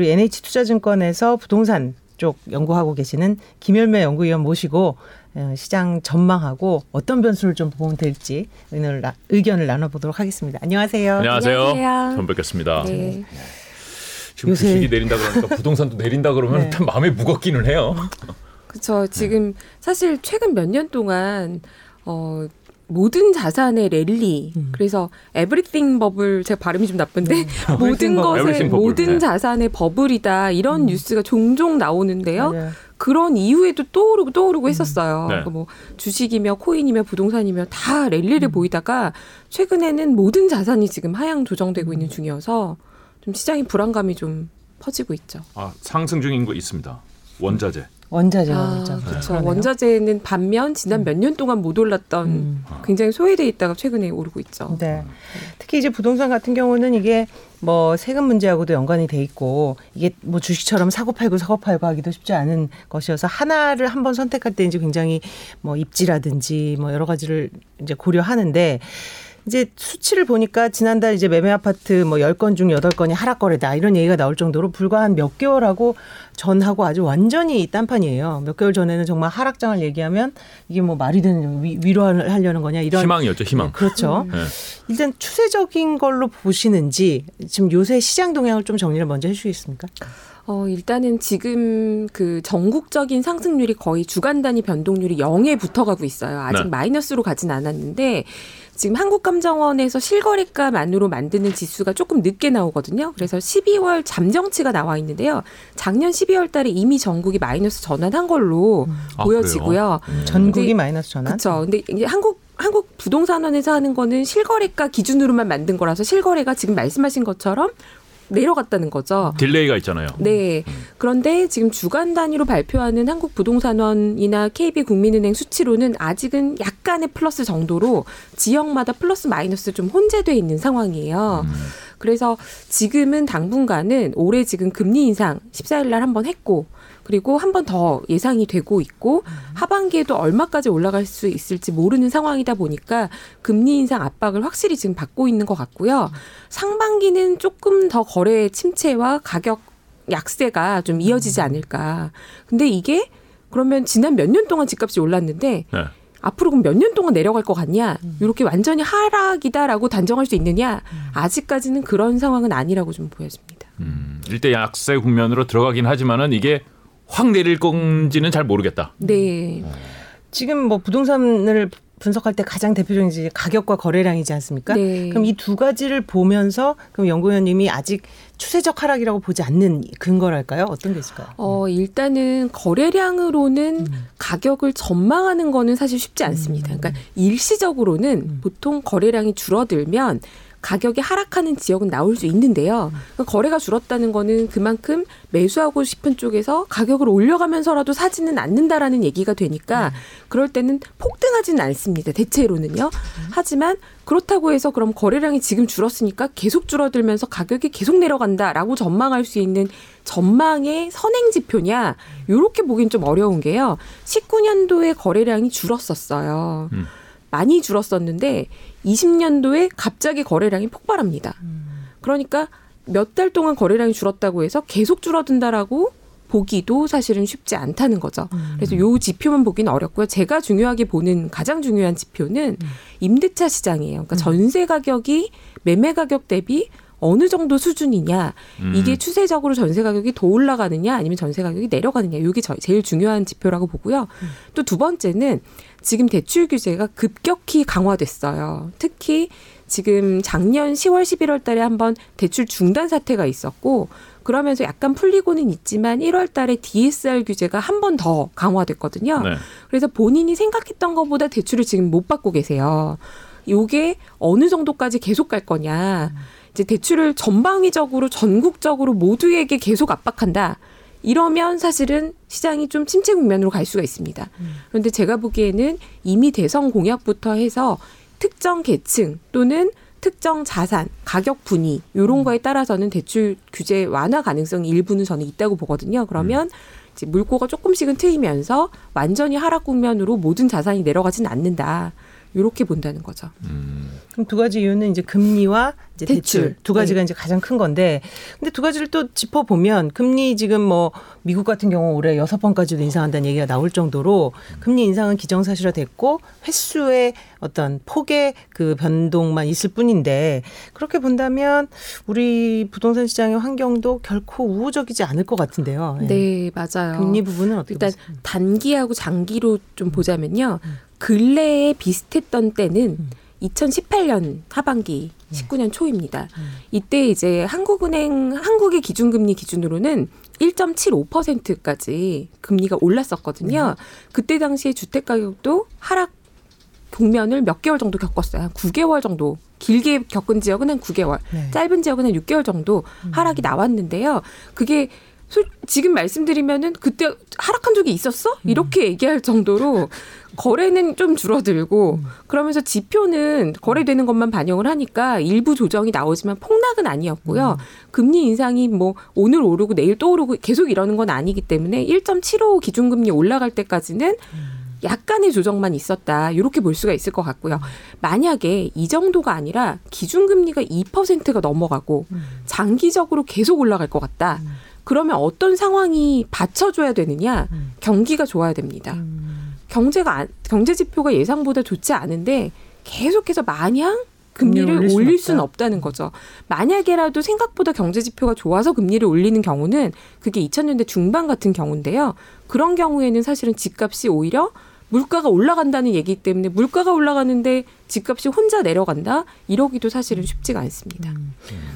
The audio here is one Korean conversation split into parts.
우리 NH투자증권에서 부동산 쪽 연구하고 계시는 김열매 연구위원 모시고 어, 시장 전망하고 어떤 변수를 좀 보면 될지 오늘 의견을 나눠보도록 하겠습니다. 안녕하세요. 안녕하세요. 안녕하세요. 처음 뵙겠습니다. 네. 지금 요새- 주식이 내린다 그러니까 부동산도 내린다 그러면 네. 참 마음에 무겁기는 해요. 그렇죠. 지금 사실 최근 몇 년 동안 어 모든 자산의 랠리. 음. 그래서 에브리띵 버블 제가 발음이 좀 나쁜데 모든 Everything bubble. 것의. 모든 네. 자산의 버블이다. 이런 뉴스가 종종 나오는데요. 맞아요. 그런 이후에도 또 오르고 또 오르고 했었어요. 네. 그러니까 뭐 주식이며 코인이며 부동산이며 다 랠리를 음. 보이다가 최근에는 모든 자산이 지금 하향 조정되고 있는 중이어서 좀 시장의 불안감이 좀 퍼지고 있죠. 아, 상승 중인 거 있습니다. 원자재. 원자재가 아, 그렇죠. 그렇죠. 원자재는 반면 지난 몇년 동안 못 올랐던 음. 굉장히 소외돼 있다가 최근에 오르고 있죠. 네. 특히 이제 부동산 같은 경우는 이게 뭐 세금 문제하고도 연관이 돼 있고 이게 뭐 주식처럼 사고 팔고 사고 팔고 하기도 쉽지 않은 것이어서 하나를 한번 선택할 때 이제 굉장히 뭐 입지라든지 뭐 여러 가지를 이제 고려하는데 이제 수치를 보니까 지난달 이제 매매 아파트 뭐 10건 중 8건이 하락 거래다 이런 얘기가 나올 정도로 불과 한 몇 개월하고 전하고 아주 완전히 딴판이에요. 몇 개월 전에는 정말 하락장을 얘기하면 이게 뭐 말이 되는 위- 위로를 하려는 거냐 이런 희망이었죠, 희망. 네, 그렇죠. 네. 일단 추세적인 걸로 보시는지 지금 요새 시장 동향을 좀 정리를 먼저 해 주시겠습니까? 어, 일단은 지금 그 전국적인 상승률이 거의 주간 단위 변동률이 0에 붙어가고 있어요. 아직 네. 마이너스로 가진 않았는데 지금 한국감정원에서 실거래가만으로 만드는 지수가 조금 늦게 나오거든요. 그래서 12월 잠정치가 나와 있는데요. 작년 12월 달에 이미 전국이 마이너스 전환한 걸로 아, 보여지고요. 전국이 근데- 마이너스 전환. 그렇죠. 근데 이게 한국 한국 부동산원에서 하는 거는 실거래가 기준으로만 만든 거라서 실거래가 지금 말씀하신 것처럼 내려갔다는 거죠. delay가 있잖아요. 네. 그런데 지금 주간 단위로 발표하는 한국 부동산원이나 KB국민은행 수치로는 아직은 약간의 플러스 정도로 지역마다 플러스 마이너스 좀 혼재돼 있는 상황이에요. 음. 그래서 지금은 당분간은 올해 지금 금리 인상 14일 날 한번 했고 그리고 한 번 더 예상이 되고 있고 하반기에도 얼마까지 올라갈 수 있을지 모르는 상황이다 보니까 금리 인상 압박을 확실히 지금 받고 있는 것 같고요. 상반기는 조금 더 거래 침체와 가격 약세가 좀 이어지지 않을까. 근데 이게 그러면 지난 몇 년 동안 집값이 올랐는데 네. 앞으로 그럼 몇 년 동안 내려갈 것 같냐? 이렇게 완전히 하락이다라고 단정할 수 있느냐? 아직까지는 그런 상황은 아니라고 좀 보여집니다. 음, 일대 약세 국면으로 들어가긴 하지만은 이게 확 내릴 건지는 잘 모르겠다. 네. 지금 뭐 부동산을 분석할 때 가장 대표적인 이제 가격과 거래량이지 않습니까? 네. 그럼 이 두 가지를 보면서 그럼 연구위원님이 아직 추세적 하락이라고 보지 않는 근거랄까요? 어떤 게 있을까요? 어, 일단은 거래량으로는 가격을 전망하는 거는 사실 쉽지 않습니다. 그러니까 일시적으로는 보통 거래량이 줄어들면 가격이 하락하는 지역은 나올 수 있는데요. 그러니까 거래가 줄었다는 거는 그만큼 매수하고 싶은 쪽에서 가격을 올려가면서라도 사지는 않는다라는 얘기가 되니까 그럴 때는 폭등하지는 않습니다. 대체로는요. 하지만 그렇다고 해서 그럼 거래량이 지금 줄었으니까 계속 줄어들면서 가격이 계속 내려간다라고 전망할 수 있는 전망의 선행 지표냐 요렇게 보긴 좀 어려운 게요. 19년도에 거래량이 줄었었어요. 음. 많이 줄었었는데 20년도에 갑자기 거래량이 폭발합니다. 그러니까 몇 달 동안 거래량이 줄었다고 해서 계속 줄어든다라고 보기도 사실은 쉽지 않다는 거죠. 그래서 요 지표만 보기는 어렵고요. 제가 중요하게 보는 가장 중요한 지표는 임대차 시장이에요. 그러니까 전세 가격이 매매 가격 대비 어느 정도 수준이냐 음. 이게 추세적으로 전세 가격이 더 올라가느냐 아니면 전세 가격이 내려가느냐 이게 저- 제일 중요한 지표라고 보고요. 또두 번째는 지금 대출 규제가 급격히 강화됐어요. 특히 지금 작년 10월 11월 달에 한번 대출 중단 사태가 있었고 그러면서 약간 풀리고는 있지만 1월 달에 DSR 규제가 한 번 더 강화됐거든요. 네. 그래서 본인이 생각했던 것보다 대출을 지금 못 받고 계세요. 요게 어느 정도까지 계속 갈 거냐. 이제 대출을 전방위적으로 전국적으로 모두에게 계속 압박한다. 이러면 사실은 시장이 좀 침체 국면으로 갈 수가 있습니다. 그런데 제가 보기에는 이미 대선 공약부터 해서 특정 계층 또는 특정 자산, 가격 분위 요런 거에 따라서는 대출 규제 완화 가능성이 일부는 저는 있다고 보거든요. 그러면 이제 물꼬가 조금씩은 트이면서 완전히 하락 국면으로 모든 자산이 내려가진 않는다. 이렇게 본다는 거죠. 음. 그럼 두 가지 이유는 이제 금리와 이제 대출, 대출. 두 가지가 네. 이제 가장 큰 건데 근데 두 가지를 또 짚어 보면 금리 지금 뭐 미국 같은 경우 올해 여섯 번까지도 인상한다는 얘기가 나올 정도로 금리 인상은 기정사실화 됐고 횟수의 어떤 폭의 그 변동만 있을 뿐인데 그렇게 본다면 우리 부동산 시장의 환경도 결코 우호적이지 않을 것 같은데요. 예. 네, 맞아요. 금리 부분은 어떻게 일단 보세요? 단기하고 장기로 좀 보자면요. 근래에 비슷했던 때는 2018년 하반기, 19년 초입니다. 이때 이제 한국은행 한국의 기준금리 기준으로는 1.75%까지 금리가 올랐었거든요. 그때 당시에 주택 가격도 하락 국면을 몇 개월 정도 겪었어요. 한 9개월 정도. 길게 겪은 지역은 한 9개월, 네. 짧은 지역은 한 6개월 정도 하락이 나왔는데요. 그게 솔- 지금 말씀드리면은 그때 하락한 적이 있었어? 이렇게 얘기할 정도로 거래는 좀 줄어들고 그러면서 지표는 거래되는 것만 반영을 하니까 일부 조정이 나오지만 폭락은 아니었고요. 금리 인상이 뭐 오늘 오르고 내일 또 오르고 계속 이러는 건 아니기 때문에 1.75 기준금리 올라갈 때까지는 약간의 조정만 있었다. 이렇게 볼 수가 있을 것 같고요. 만약에 이 정도가 아니라 기준금리가 2%가 넘어가고 장기적으로 계속 올라갈 것 같다. 그러면 어떤 상황이 받쳐줘야 되느냐? 경기가 좋아야 됩니다. 경제가 안- 경제 지표가 예상보다 좋지 않은데 계속해서 마냥 금리를 올릴 올릴 수는 수는 없다. 없다는 거죠. 만약에라도 생각보다 경제 지표가 좋아서 금리를 올리는 경우는 그게 2000년대 중반 같은 경우인데요. 그런 경우에는 사실은 집값이 오히려 물가가 올라간다는 얘기 때문에 물가가 올라가는데 집값이 혼자 내려간다 이러기도 사실은 쉽지가 않습니다.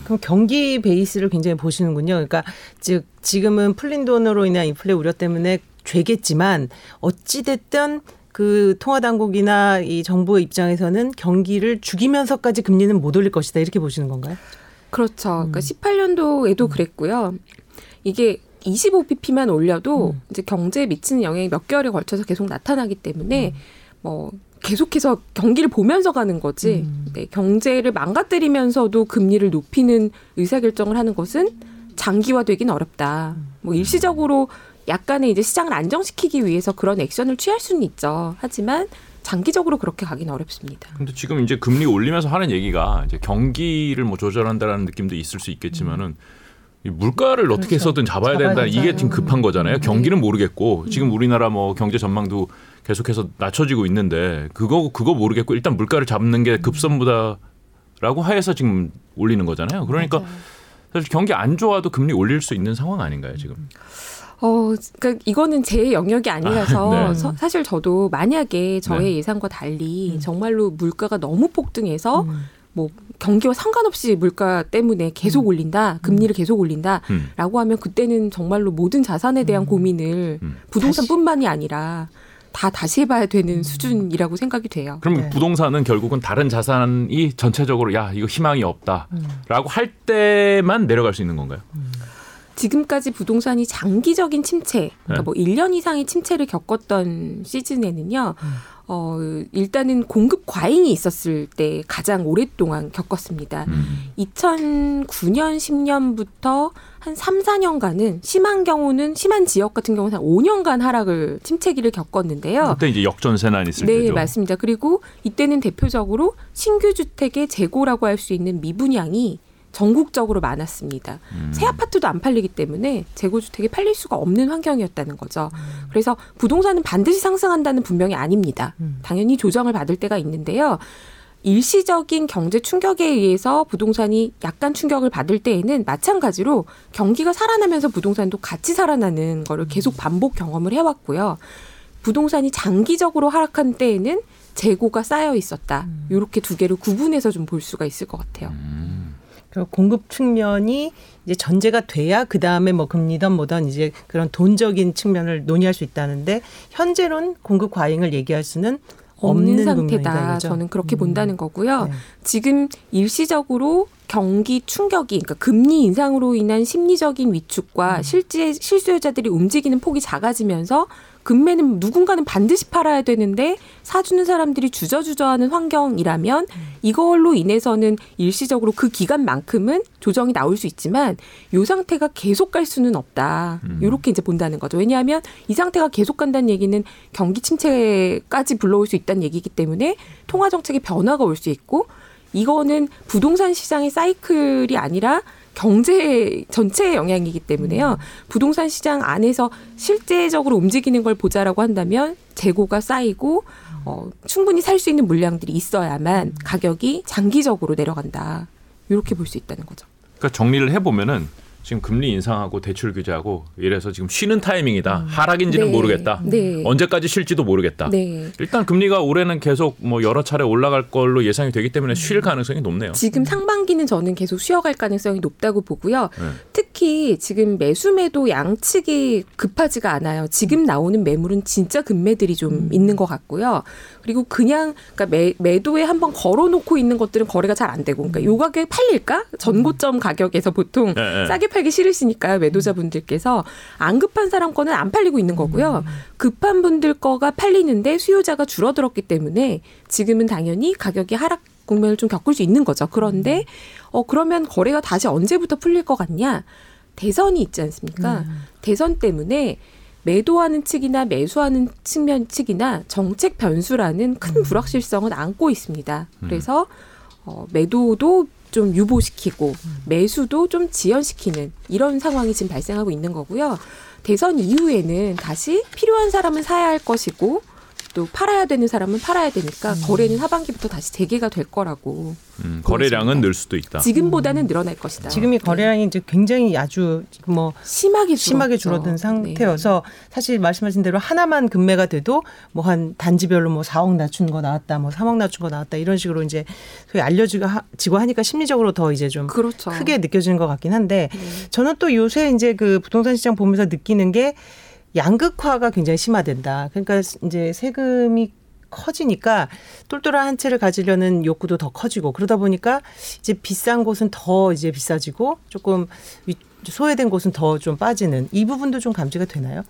그럼 경기 베이스를 굉장히 보시는군요. 그러니까 즉 지금은 풀린 돈으로 인한 인플레 우려 때문에 죄겠지만 어찌 됐든 그 통화 당국이나 이 정부의 입장에서는 경기를 죽이면서까지 금리는 못 올릴 것이다 이렇게 보시는 건가요? 그렇죠. 그러니까 18년도에도 그랬고요. 이게 25bp만 올려도 이제 경제에 미치는 영향이 몇 개월에 걸쳐서 계속 나타나기 때문에 뭐 계속해서 경기를 보면서 가는 거지. 네, 경제를 망가뜨리면서도 금리를 높이는 의사결정을 하는 것은 장기화되긴 어렵다. 뭐 일시적으로 약간의 이제 시장을 안정시키기 위해서 그런 액션을 취할 수는 있죠. 하지만 장기적으로 그렇게 가긴 어렵습니다. 근데 지금 이제 금리 올리면서 하는 얘기가 이제 경기를 뭐 조절한다라는 느낌도 있을 수 있겠지만은 이 물가를 어떻게 그렇죠. 해서든 잡아야 잡아야 된다. 이게. 지금 급한 거잖아요. 경기는 모르겠고 지금 우리나라 뭐 경제 전망도 계속해서 낮춰지고 있는데 그거 그거 모르겠고 일단 물가를 잡는 게 급선무다라고 하에서 지금 올리는 거잖아요. 그러니까 사실 경기 안 좋아도 금리 올릴 수 있는 상황 아닌가요 지금? 어, 그러니까 이거는 제 영역이 아니라서 아, 네. 서- 사실 저도 만약에 저의 네. 예상과 달리 정말로 물가가 너무 폭등해서 음. 뭐 경기와 상관없이 물가 때문에 계속 올린다, 금리를 계속 올린다라고 음. 하면 그때는 정말로 모든 자산에 대한 고민을 음. 부동산뿐만이 아니라 다 다시 해봐야 되는 수준이라고 생각이 돼요. 그럼 네. 부동산은 결국은 다른 자산이 전체적으로 야 이거 희망이 없다라고 할 때만 내려갈 수 있는 건가요? 지금까지 부동산이 장기적인 침체, 그러니까 네. 뭐 1년 이상의 침체를 겪었던 시즌에는요, 어, 일단은 공급 과잉이 있었을 때 가장 오랫동안 겪었습니다. 음. 2009년, 10년부터 한 3, 4년간은 심한 경우는 심한 지역 같은 경우는 한 5년간 하락을 침체기를 겪었는데요. 그때 이제 역전세난 있을 네, 때죠. 맞습니다. 그리고 이때는 대표적으로 신규 주택의 재고라고 할 수 있는 미분양이 전국적으로 많았습니다. 음. 새 아파트도 안 팔리기 때문에 재고 주택이 팔릴 수가 없는 환경이었다는 거죠. 그래서 부동산은 반드시 상승한다는 분명히 아닙니다. 당연히 조정을 받을 때가 있는데요. 일시적인 경제 충격에 의해서 부동산이 약간 충격을 받을 때에는 마찬가지로 경기가 살아나면서 부동산도 같이 살아나는 거를 계속 반복 경험을 해왔고요. 부동산이 장기적으로 하락한 때에는 재고가 쌓여 있었다. 이렇게 두 개를 구분해서 좀 볼 수가 있을 것 같아요. 그 공급 측면이 이제 전제가 돼야 그 다음에 뭐 금리든 뭐든 이제 그런 돈적인 측면을 논의할 수 있다는데 현재는 공급 과잉을 얘기할 수는 없는, 상태다. 저는 그렇게 음. 본다는 거고요. 네. 지금 일시적으로 경기 충격이 그러니까 금리 인상으로 인한 심리적인 위축과 실제 실수요자들이 움직이는 폭이 작아지면서 금매는 누군가는 반드시 팔아야 되는데 사주는 사람들이 주저주저하는 환경이라면 이걸로 인해서는 일시적으로 그 기간만큼은 조정이 나올 수 있지만 요 상태가 계속 갈 수는 없다. 이렇게 이제 본다는 거죠. 왜냐하면 이 상태가 계속 간다는 얘기는 경기 침체까지 불러올 수 있다는 얘기이기 때문에 통화 정책의 변화가 올 수 있고 이거는 부동산 시장의 사이클이 아니라 경제 전체의 영향이기 때문에요. 부동산 시장 안에서 실제적으로 움직이는 걸 보자라고 한다면 재고가 쌓이고 어, 충분히 살 수 있는 물량들이 있어야만 가격이 장기적으로 내려간다. 이렇게 볼 수 있다는 거죠. 그러니까 정리를 해보면은 지금 금리 인상하고 대출 규제하고 이래서 지금 쉬는 타이밍이다. 하락인지는 네. 모르겠다. 네. 언제까지 쉴지도 모르겠다. 네. 일단 금리가 올해는 계속 뭐 여러 차례 올라갈 걸로 예상이 되기 때문에 쉴 가능성이 높네요. 지금 상반기는 저는 계속 쉬어갈 가능성이 높다고 보고요. 네. 특히 지금 매수매도 양측이 급하지가 않아요. 지금 나오는 매물은 진짜 금매들이 좀 있는 것 같고요. 그리고 그냥 그러니까 매, 매도에 한번 걸어놓고 있는 것들은 거래가 잘 안 되고, 그러니까 요 가격에 팔릴까? 전고점 가격에서 보통 네, 네. 싸게 팔기 싫으시니까요. 매도자분들께서 안 급한 사람 거는 안 팔리고 있는 거고요. 급한 분들 거가 팔리는데 수요자가 줄어들었기 때문에 지금은 당연히 가격이 하락 국면을 좀 겪을 수 있는 거죠. 그런데 어 그러면 거래가 다시 언제부터 풀릴 것 같냐? 대선이 있지 않습니까? 대선 때문에 매도하는 측이나 매수하는 측면 측이나 정책 변수라는 큰 불확실성은 안고 있습니다. 그래서 어, 매도도 좀 유보시키고 매수도 좀 지연시키는 이런 상황이 지금 발생하고 있는 거고요. 대선 이후에는 다시 필요한 사람은 사야 할 것이고 또 팔아야 되는 사람은 팔아야 되니까 거래는 하반기부터 다시 재개가 될 거라고 음, 거래량은 늘 수도 있다. 지금보다는 늘어날 것이다. 지금 이 거래량이 이제 굉장히 아주 뭐 심하게 심하게. 줄어든 상태여서 사실 말씀하신 대로 하나만 금매가 돼도 뭐 한 단지별로 뭐 4억 낮춘 거 나왔다, 뭐 3억 낮춘 거 나왔다 이런 식으로 이제 소위 알려지고 하- 지고 하니까 심리적으로 더 이제 좀 네. 그렇죠. 크게 느껴지는 것 같긴 한데 네. 저는 또 요새 이제 그 부동산 시장 보면서 느끼는 게 양극화가 굉장히 심화된다. 그러니까 이제 세금이 커지니까 똘똘한 한 채를 가지려는 욕구도 더 커지고 그러다 보니까 이제 비싼 곳은 더 이제 비싸지고 조금 위- 소외된 곳은 더 좀 빠지는 이 부분도 좀 감지가 되나요?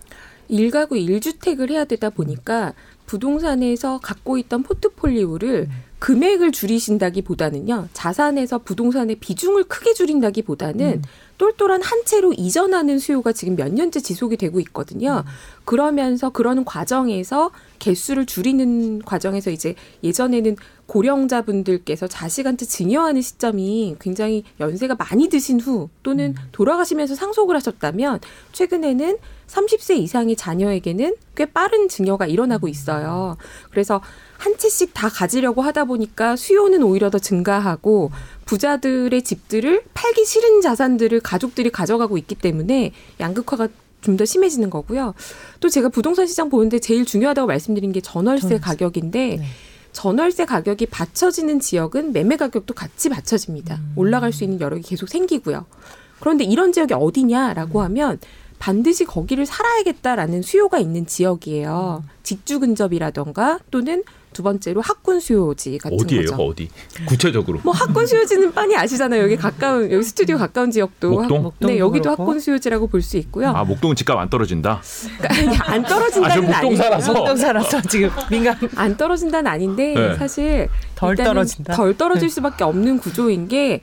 일가구 일주택을 해야 되다 보니까 부동산에서 갖고 있던 포트폴리오를 금액을 줄이신다기보다는요. 자산에서 부동산의 비중을 크게 줄인다기보다는 똘똘한 한 채로 이전하는 수요가 지금 몇 년째 지속이 되고 있거든요. 그러면서 그러는 과정에서 개수를 줄이는 과정에서 이제 예전에는 고령자분들께서 자식한테 증여하는 시점이 굉장히 연세가 많이 드신 후 또는 돌아가시면서 상속을 하셨다면 최근에는 30세 이상의 자녀에게는 꽤 빠른 증여가 일어나고 있어요. 그래서 한 채씩 다 가지려고 하다 보니까 수요는 오히려 더 증가하고 부자들의 집들을 팔기 싫은 자산들을 가족들이 가져가고 있기 때문에 양극화가 좀 더 심해지는 거고요. 또 제가 부동산 시장 보는데 제일 중요하다고 말씀드린 게 전월세 전월세. 가격인데 네. 전월세 가격이 받쳐지는 지역은 매매 가격도 같이 받쳐집니다. 올라갈 수 있는 여력이 계속 생기고요. 그런데 이런 지역이 어디냐라고 하면 반드시 거기를 살아야겠다라는 수요가 있는 지역이에요. 직주 근접이라던가 또는 두 번째로 학군 수요지 같은 어디예요? 거죠. 어디? 구체적으로. 뭐 학군 수요지는 빤히 아시잖아요. 여기 가까운 여기 스튜디오 가까운 지역도 목동? 학- 목동도 네 여기도 그렇고. 학군 수요지라고 볼 수 있고요. 아 목동은 집값 안 떨어진다. 그러니까 안 아, 저 떨어진다는 목동 아니 살아서. 목동 살아서 지금 민감 안 떨어진다는 아닌데 네. 사실 덜 떨어진다? 덜 떨어질 수밖에 없는 구조인 게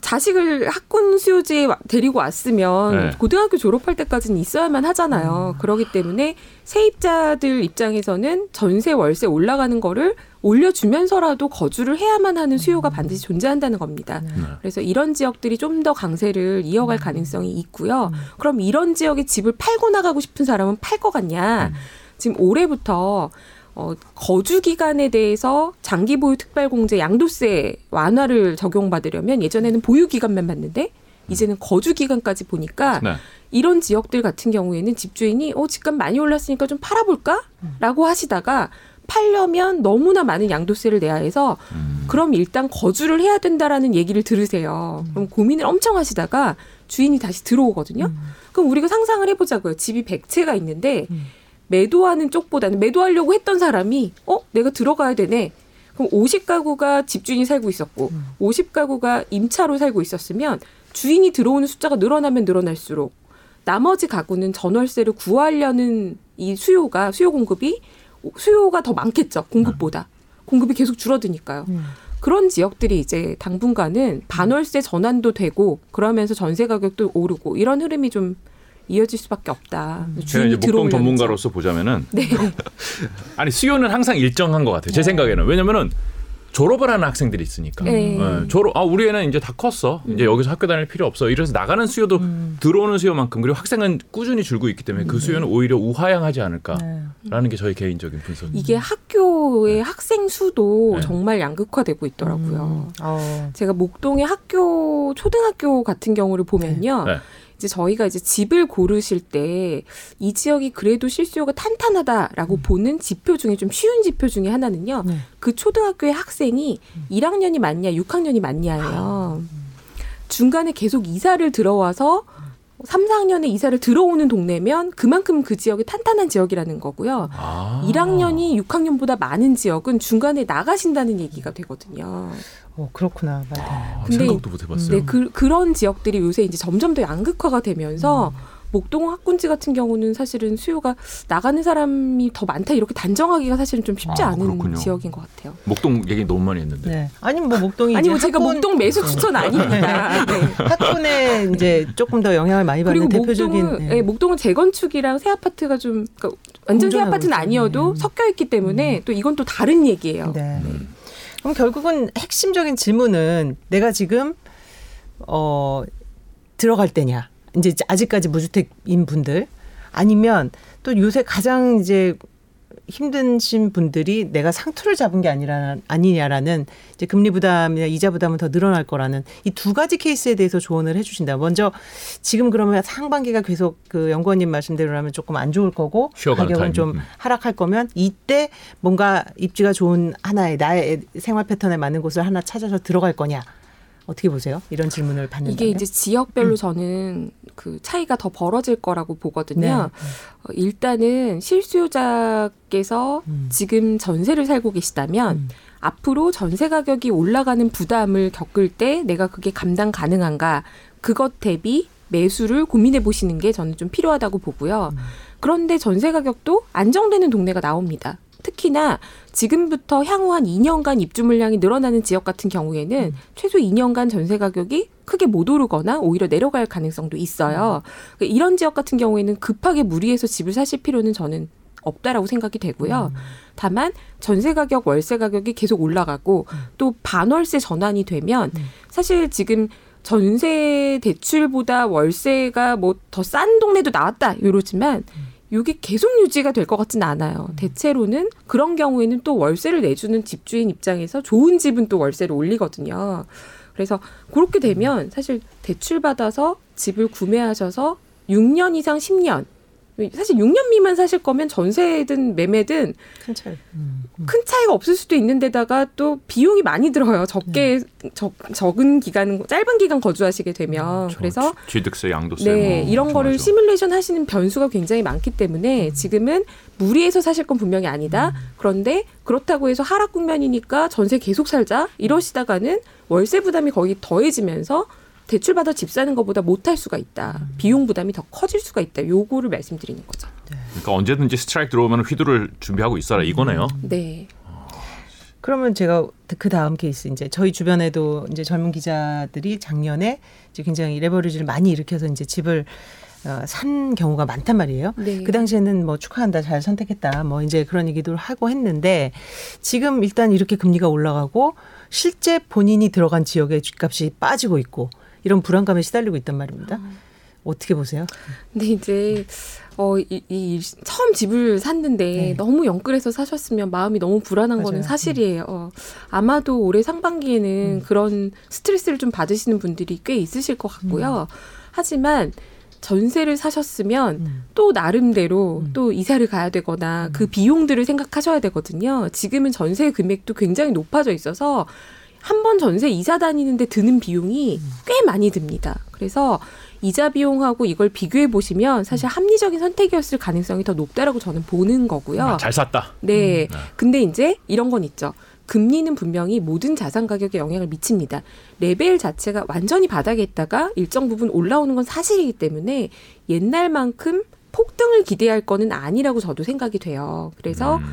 자식을 학군 수요지에 와- 데리고 왔으면 네. 고등학교 졸업할 때까지는 있어야만 하잖아요. 그렇기 때문에 세입자들 입장에서는 전세 월세 올라가는 거를 올려주면서라도 거주를 해야만 하는 수요가 반드시 존재한다는 겁니다. 네. 그래서 이런 지역들이 좀 더 강세를 이어갈 가능성이 있고요. 그럼 이런 지역의 집을 팔고 나가고 싶은 사람은 팔 것 같냐? 지금 올해부터 어, 거주 기간에 대해서 장기 보유 특별 공제 양도세 완화를 적용받으려면 예전에는 보유 기간만 받는데 이제는 거주 기간까지 보니까 네. 이런 지역들 같은 경우에는 집주인이 어 집값 많이 올랐으니까 좀 팔아볼까라고 하시다가 팔려면 너무나 많은 양도세를 내야 해서 음. 그럼 일단 거주를 해야 된다라는 얘기를 들으세요. 그럼 고민을 엄청 하시다가 주인이 다시 들어오거든요. 그럼 우리가 상상을 해보자고요. 집이 100채가 있는데 매도하는 쪽보다는 매도하려고 했던 사람이 어 내가 들어가야 되네. 그럼 50가구가 집주인이 살고 있었고 50가구가 임차로 살고 있었으면 주인이 들어오는 숫자가 늘어나면 늘어날수록 나머지 가구는 전월세를 구하려는 이 수요가 수요 공급이 수요가 더 많겠죠 공급보다 공급이 계속 줄어드니까요. 음. 그런 지역들이 이제 당분간은 반월세 전환도 되고 그러면서 전세 가격도 오르고 이런 흐름이 좀 이어질 수밖에 없다. 제가 주인이 이제 목동 전문가로서 보자면은 네. 아니 수요는 항상 일정한 것 같아요. 제 생각에는 왜냐면은 졸업을 하는 학생들이 있으니까. 네. 예, 졸업 아 우리 애는 이제 다 컸어. 이제 여기서 학교 다닐 필요 없어. 이래서 나가는 수요도 음. 들어오는 수요만큼 그리고 학생은 꾸준히 줄고 있기 때문에 그 수요는 오히려 우하향하지 않을까라는 네. 게 저희 개인적인 분석입니다. 이게 학교의 학생 수도 네. 정말 양극화되고 있더라고요. 음. 어. 제가 목동의 학교 초등학교 같은 경우를 보면요. 네. 이제 저희가 이제 집을 고르실 때 이 지역이 그래도 실수요가 탄탄하다라고 보는 지표 중에 좀 쉬운 지표 중에 하나는요. 네. 그 초등학교의 학생이 1학년이 맞냐, 6학년이 맞냐예요. 중간에 계속 이사를 들어와서 3, 4학년에 이사를 들어오는 동네면 그만큼 그 지역이 탄탄한 지역이라는 거고요. 아. 1학년이 6학년보다 많은 지역은 중간에 나가신다는 얘기가 되거든요. 어, 그렇구나. 맞아. 아, 근데 생각도 못 해봤어요. 네, 그, 그런 지역들이 요새 이제 점점 더 양극화가 되면서 목동 학군지 같은 경우는 사실은 수요가 나가는 사람이 더 많다 이렇게 단정하기가 사실은 좀 쉽지 아, 않은 그렇군요. 지역인 것 같아요. 목동 얘기 너무 많이 했는데. 네. 아니 뭐 목동이 아니 뭐 제가 학군- 목동 매수 추천 아닙니다. 네. 학군에 이제 조금 더 영향을 많이 받는 그리고 대표적인 목동은, 네. 예, 목동은 재건축이랑 새 아파트가 좀 그러니까 완전 새 아파트는. 아니어도 네. 섞여 있기 때문에 또 이건 또 다른 얘기예요. 네. 그럼 결국은 핵심적인 질문은 내가 지금 어 들어갈 때냐? 이제 아직까지 무주택인 분들. 아니면 또 요새 가장 이제 힘드신 분들이 내가 상투를 잡은 게 아니라 아니냐라는 이제 금리 부담이나 이자 부담은 더 늘어날 거라는 이 두 가지 케이스에 대해서 조언을 해주신다. 먼저 지금 그러면 상반기가 계속 그 연구원님 말씀대로라면 조금 안 좋을 거고 가격은 타이밍. 좀 음. 하락할 거면 이때 뭔가 입지가 좋은 하나의 나의 생활 패턴에 맞는 곳을 하나 찾아서 들어갈 거냐 어떻게 보세요? 이런 질문을 받는다면 이게 이제 음. 지역별로 저는 그 차이가 더 벌어질 거라고 보거든요. 네. 어, 일단은 실수요자께서 음. 지금 전세를 살고 계시다면 음. 앞으로 전세 가격이 올라가는 부담을 겪을 때 내가 그게 감당 가능한가 그것 대비 매수를 고민해 보시는 게 저는 좀 필요하다고 보고요. 음. 그런데 전세 가격도 안정되는 동네가 나옵니다. 특히나 지금부터 향후 한 2년간 입주 물량이 늘어나는 지역 같은 경우에는 음. 최소 2년간 전세 가격이 크게 못 오르거나 오히려 내려갈 가능성도 있어요. 그러니까 이런 지역 같은 경우에는 급하게 무리해서 집을 사실 필요는 저는 없다라고 생각이 되고요. 다만 전세 가격, 월세 가격이 계속 올라가고 또 반월세 전환이 되면 사실 지금 전세 대출보다 월세가 뭐 더 싼 동네도 나왔다 이러지만 이게 계속 유지가 될 것 같지는 않아요. 대체로는 그런 경우에는 또 월세를 내주는 집주인 입장에서 좋은 집은 또 월세를 올리거든요. 그래서 그렇게 되면 사실 대출 받아서 집을 구매하셔서 6년 이상 10년 사실 6년 미만 사실 거면 전세든 매매든 큰 차이. 음. 큰 차이가 없을 수도 있는데다가 또 비용이 많이 들어요. 적게 적, 적은 기간 짧은 기간 거주하시게 되면 저 그래서 취- 취득세, 양도세 네, 뭐 이런 거를 엄청나죠. 시뮬레이션 하시는 변수가 굉장히 많기 때문에 지금은 무리해서 사실 건 분명히 아니다. 그런데 그렇다고 해서 하락 국면이니까 전세 계속 살자 이러시다가는 월세 부담이 거의 더해지면서 대출 받아 집 사는 것보다 못할 수가 있다. 비용 부담이 더 커질 수가 있다. 요거를 말씀드리는 거죠. 그러니까 언제든지 스트라이크 들어오면 휘두를 준비하고 있어라 이거네요. 네. 그러면 제가 그 다음 케이스 이제 저희 주변에도 이제 젊은 기자들이 작년에 이제 굉장히 레버리지를 많이 일으켜서 이제 집을 어, 산 경우가 많단 말이에요. 네. 그 당시에는 뭐 축하한다, 잘 선택했다, 뭐 이제 그런 얘기도 하고 했는데 지금 일단 이렇게 금리가 올라가고 실제 본인이 들어간 지역의 집값이 빠지고 있고 이런 불안감에 시달리고 있단 말입니다. 어떻게 보세요? 근데 이제 어, 이, 이 처음 집을 샀는데 네. 너무 영끌해서 사셨으면 마음이 너무 불안한 거는 맞아요. 사실이에요. 어, 아마도 올해 상반기에는 음. 그런 스트레스를 좀 받으시는 분들이 꽤 있으실 것 같고요. 하지만 전세를 사셨으면 음. 또 나름대로 음. 또 이사를 가야 되거나 그 비용들을 생각하셔야 되거든요. 지금은 전세 금액도 굉장히 높아져 있어서 한 번 전세 이사 다니는데 드는 비용이 꽤 많이 듭니다. 그래서 이자 비용하고 이걸 비교해 보시면 사실 합리적인 선택이었을 가능성이 더 높다라고 저는 보는 거고요. 아, 잘 샀다. 네. 네. 근데 이제 이런 건 있죠. 금리는 분명히 모든 자산 가격에 영향을 미칩니다. 레벨 자체가 완전히 바닥에 있다가 일정 부분 올라오는 건 사실이기 때문에 옛날만큼 폭등을 기대할 거는 아니라고 저도 생각이 돼요. 그래서 음.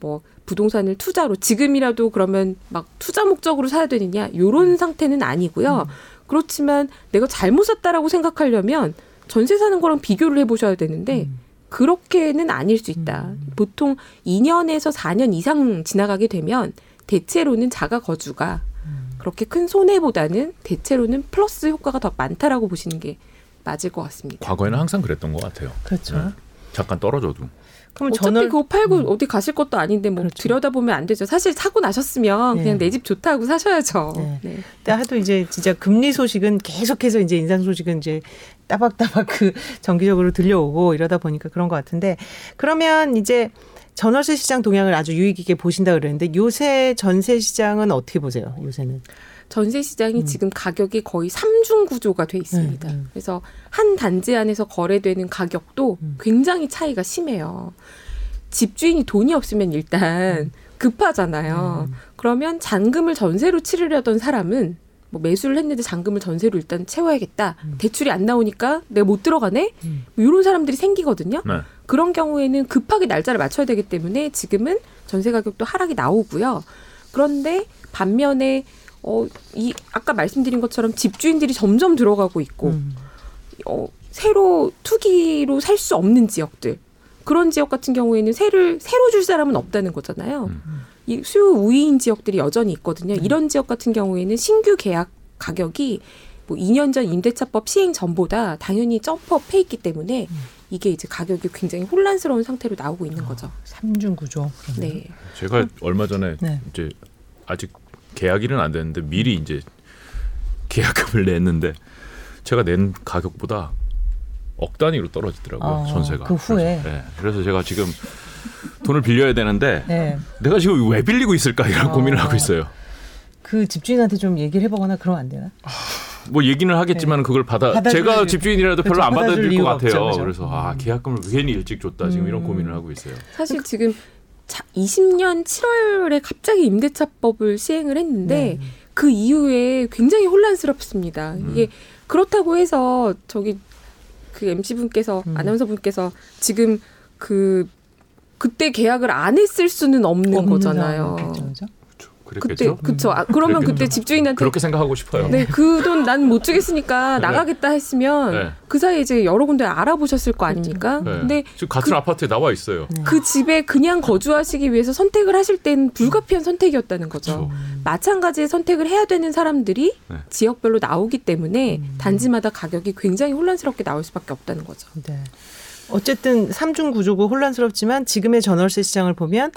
뭐 부동산을 투자로 지금이라도 그러면 막 투자 목적으로 사야 되느냐 요런 상태는 아니고요. 그렇지만 내가 잘못 샀다라고 생각하려면 전세 사는 거랑 비교를 해 보셔야 되는데 그렇게는 아닐 수 있다. 보통 2년에서 4년 이상 지나가게 되면 대체로는 자가 거주가 그렇게 큰 손해보다는 대체로는 플러스 효과가 더 많다라고 보시는 게 맞을 것 같습니다. 과거에는 항상 그랬던 것 같아요. 그렇죠. 네. 잠깐 떨어져도. 그럼 어차피 전월 그거 팔고 어디 가실 것도 아닌데 뭐 그렇죠. 들여다보면 안 되죠. 사실 사고 나셨으면 네. 그냥 내 집 좋다고 사셔야죠. 네. 네. 때 하도 이제 진짜 금리 소식은 계속해서 이제 인상 소식은 이제 따박따박 그 정기적으로 들려오고 이러다 보니까 그런 것 같은데 그러면 이제 전월세 시장 동향을 아주 유익 있게 보신다 그랬는데 요새 전세 시장은 어떻게 보세요? 요새는 전세 시장이 지금 가격이 거의 삼중 구조가 돼 있습니다. 음, 음. 그래서 한 단지 안에서 거래되는 가격도 음. 굉장히 차이가 심해요. 집주인이 돈이 없으면 일단 급하잖아요. 그러면 잔금을 전세로 치르려던 사람은 뭐 매수를 했는데 잔금을 전세로 일단 채워야겠다. 대출이 안 나오니까 내가 못 들어가네. 음. 뭐 이런 사람들이 생기거든요. 네. 그런 경우에는 급하게 날짜를 맞춰야 되기 때문에 지금은 전세 가격도 하락이 나오고요. 그런데 반면에 어, 이 아까 말씀드린 것처럼 집주인들이 점점 들어가고 있고 음. 어, 새로 투기로 살 수 없는 지역들 그런 지역 같은 경우에는 새를 새로 줄 사람은 없다는 거잖아요. 음. 이 수요 우위인 지역들이 여전히 있거든요. 이런 지역 같은 경우에는 신규 계약 가격이 뭐 2년 전 임대차법 시행 전보다 당연히 점프업해 있기 때문에 이게 이제 가격이 굉장히 혼란스러운 상태로 나오고 있는 거죠. 삼중 구조. 네. 제가 얼마 전에 네. 이제 아직 계약일은 안 됐는데 미리 이제 계약금을 냈는데 제가 낸 가격보다 억 단위로 떨어지더라고요 아, 전세가. 그 후에? 그래서, 네. 그래서 제가 지금 돈을 빌려야 되는데 네. 내가 지금 왜 빌리고 있을까 이런 어. 고민을 하고 있어요. 그 집주인한테 좀 얘기를 해보거나 그러면 안 되나? 뭐 얘기는 하겠지만 그걸 받아 네. 받아줄- 제가 집주인이라도 별로 그렇죠. 안 받아줄 받아들일 것 같아요. 없죠? 그래서 아 음. 계약금을 괜히 일찍 줬다 지금 이런 음. 고민을 하고 있어요. 사실 지금 자, 20년 7월에 갑자기 임대차법을 시행을 했는데 네. 그 이후에 굉장히 혼란스럽습니다. 음. 이게 그렇다고 해서 저기 그 MC 분께서 음. 아나운서 분께서 지금 그 그때 계약을 안 했을 수는 없는, 거잖아요. 그렇죠. 그때 그랬겠죠. 그쵸. 아, 그러면 그랬겠죠. 그때 집주인한테 그렇게 생각하고 싶어요. 네, 그 돈 난 못 주겠으니까 네. 나가겠다 했으면 네. 그 사이에 이제 여러 군데 알아보셨을 거 아닙니까? 네. 근데 지금 같은 그- 아파트에 나와 있어요. 네. 그 집에 그냥 거주하시기 위해서 선택을 하실 땐 불가피한 선택이었다는 거죠. 그렇죠. 마찬가지의 선택을 해야 되는 사람들이 네. 지역별로 나오기 때문에 음. 단지마다 가격이 굉장히 혼란스럽게 나올 수밖에 없다는 거죠. 네. 어쨌든 삼중 구조고 혼란스럽지만 지금의 전월세 시장을 보면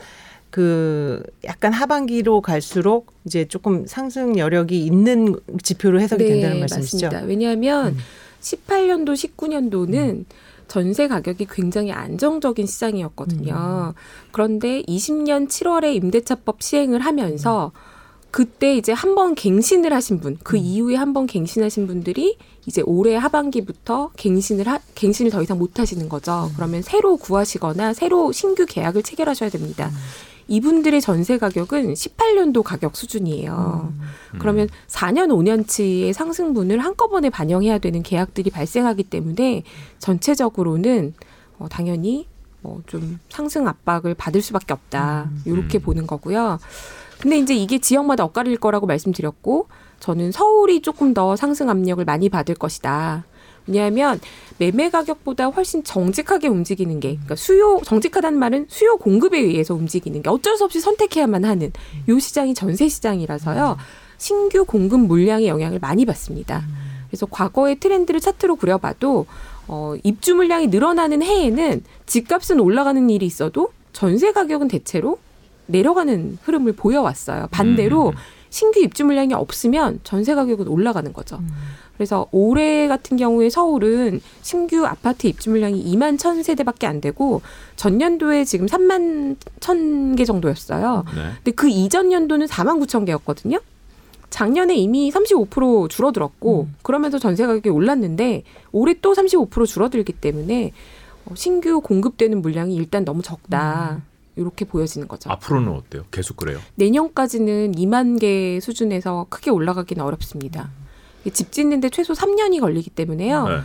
그 약간 하반기로 갈수록 이제 조금 상승 여력이 있는 지표로 해석이 된다는 말씀이시죠? 네, 맞습니다. 왜냐하면 음. 18년도, 19년도는 전세 가격이 굉장히 안정적인 시장이었거든요. 그런데 20년 7월에 임대차법 시행을 하면서 그때 이제 한 번 갱신을 하신 분, 그 이후에 한 번 갱신하신 분들이 이제 올해 하반기부터 갱신을 하, 갱신을 더 이상 못 하시는 거죠. 그러면 새로 구하시거나 새로 신규 계약을 체결하셔야 됩니다. 이분들의 전세 가격은 18년도 가격 수준이에요. 그러면 4년, 5년치의 상승분을 한꺼번에 반영해야 되는 계약들이 발생하기 때문에 전체적으로는 어, 당연히 뭐좀 상승 압박을 받을 수밖에 없다. 이렇게 음. 보는 거고요. 근데 이제 이게 지역마다 엇갈릴 거라고 말씀드렸고 저는 서울이 조금 더 상승 압력을 많이 받을 것이다. 왜냐하면 매매 가격보다 훨씬 정직하게 움직이는 게 그러니까 수요 정직하다는 말은 수요 공급에 의해서 움직이는 게 어쩔 수 없이 선택해야만 하는 요 시장이 전세 시장이라서요. 신규 공급 물량의 영향을 많이 받습니다. 그래서 과거의 트렌드를 차트로 그려봐도 어, 입주 물량이 늘어나는 해에는 집값은 올라가는 일이 있어도 전세 가격은 대체로 내려가는 흐름을 보여왔어요. 반대로 음. 신규 입주 물량이 없으면 전세 가격은 올라가는 거죠. 그래서 올해 같은 경우에 서울은 신규 아파트 입주 물량이 2만 1천 세대밖에 안 되고 전년도에 지금 3만 1천 개 정도였어요. 네. 근데 그 이전 연도는 4만 9천 개였거든요. 작년에 이미 35% 줄어들었고 음. 그러면서 전세 가격이 올랐는데 올해 또 35% 줄어들기 때문에 어, 신규 공급되는 물량이 일단 너무 적다. 이렇게 보여지는 거죠. 앞으로는 어때요? 계속 그래요? 내년까지는 2만 개 수준에서 크게 올라가기는 어렵습니다. 집 짓는데 최소 3년이 걸리기 때문에요. 네.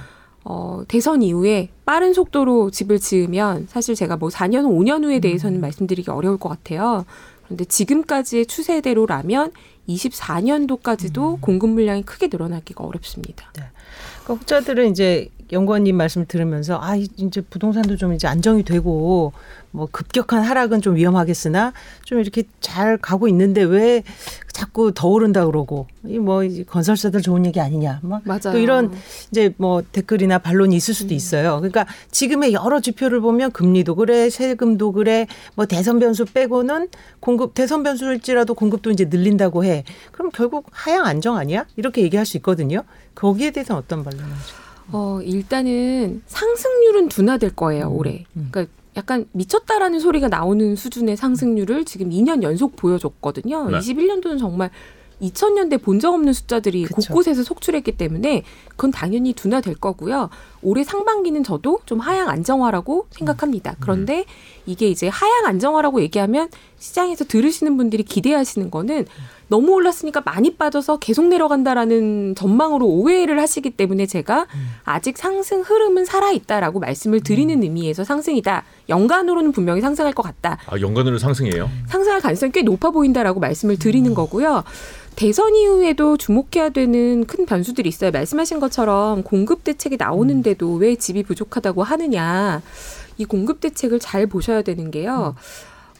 어, 대선 이후에 빠른 속도로 집을 지으면 사실 제가 뭐 4년, 5년 후에 대해서는 말씀드리기 어려울 것 같아요. 그런데 지금까지의 추세대로라면 24년도까지도 공급 물량이 크게 늘어나기가 어렵습니다. 그러니까 혹자들은 이제 연구원님 말씀 들으면서 아 이제 부동산도 좀 이제 안정이 되고 뭐 급격한 하락은 좀 위험하겠으나 좀 이렇게 잘 가고 있는데 왜 자꾸 더 오른다 그러고 이뭐 건설사들 좋은 얘기 아니냐 뭐 맞아요. 또 이런 이제 뭐 댓글이나 반론이 있을 수도 있어요. 그러니까 지금의 여러 지표를 보면 금리도 그래, 세금도 그래, 뭐 대선 변수 빼고는 공급 대선 변수일지라도 공급도 이제 늘린다고 해. 그럼 결국 하향 안정 아니야? 이렇게 얘기할 수 있거든요. 거기에 대해서는 어떤 반론이죠? 어, 일단은 상승률은 둔화될 거예요, 올해. 음. 그러니까 약간 미쳤다라는 소리가 나오는 수준의 상승률을 지금 2년 연속 보여줬거든요. 네. 21년도는 정말 2000년대 본 적 없는 숫자들이 그쵸. 곳곳에서 속출했기 때문에 그건 당연히 둔화될 거고요. 올해 상반기는 저도 좀 하향 안정화라고 생각합니다. 그런데 이게 이제 하향 안정화라고 얘기하면 시장에서 들으시는 분들이 기대하시는 거는 너무 올랐으니까 많이 빠져서 계속 내려간다라는 전망으로 오해를 하시기 때문에 제가 아직 상승 흐름은 살아 있다라고 말씀을 드리는 의미에서 상승이다. 연간으로는 분명히 상승할 것 같다. 아 연간으로 상승이에요? 상승할 가능성이 꽤 높아 보인다라고 말씀을 드리는 거고요. 대선 이후에도 주목해야 되는 큰 변수들이 있어요. 말씀하신 것처럼 공급 대책이 나오는데도 왜 집이 부족하다고 하느냐. 이 공급 대책을 잘 보셔야 되는 게요.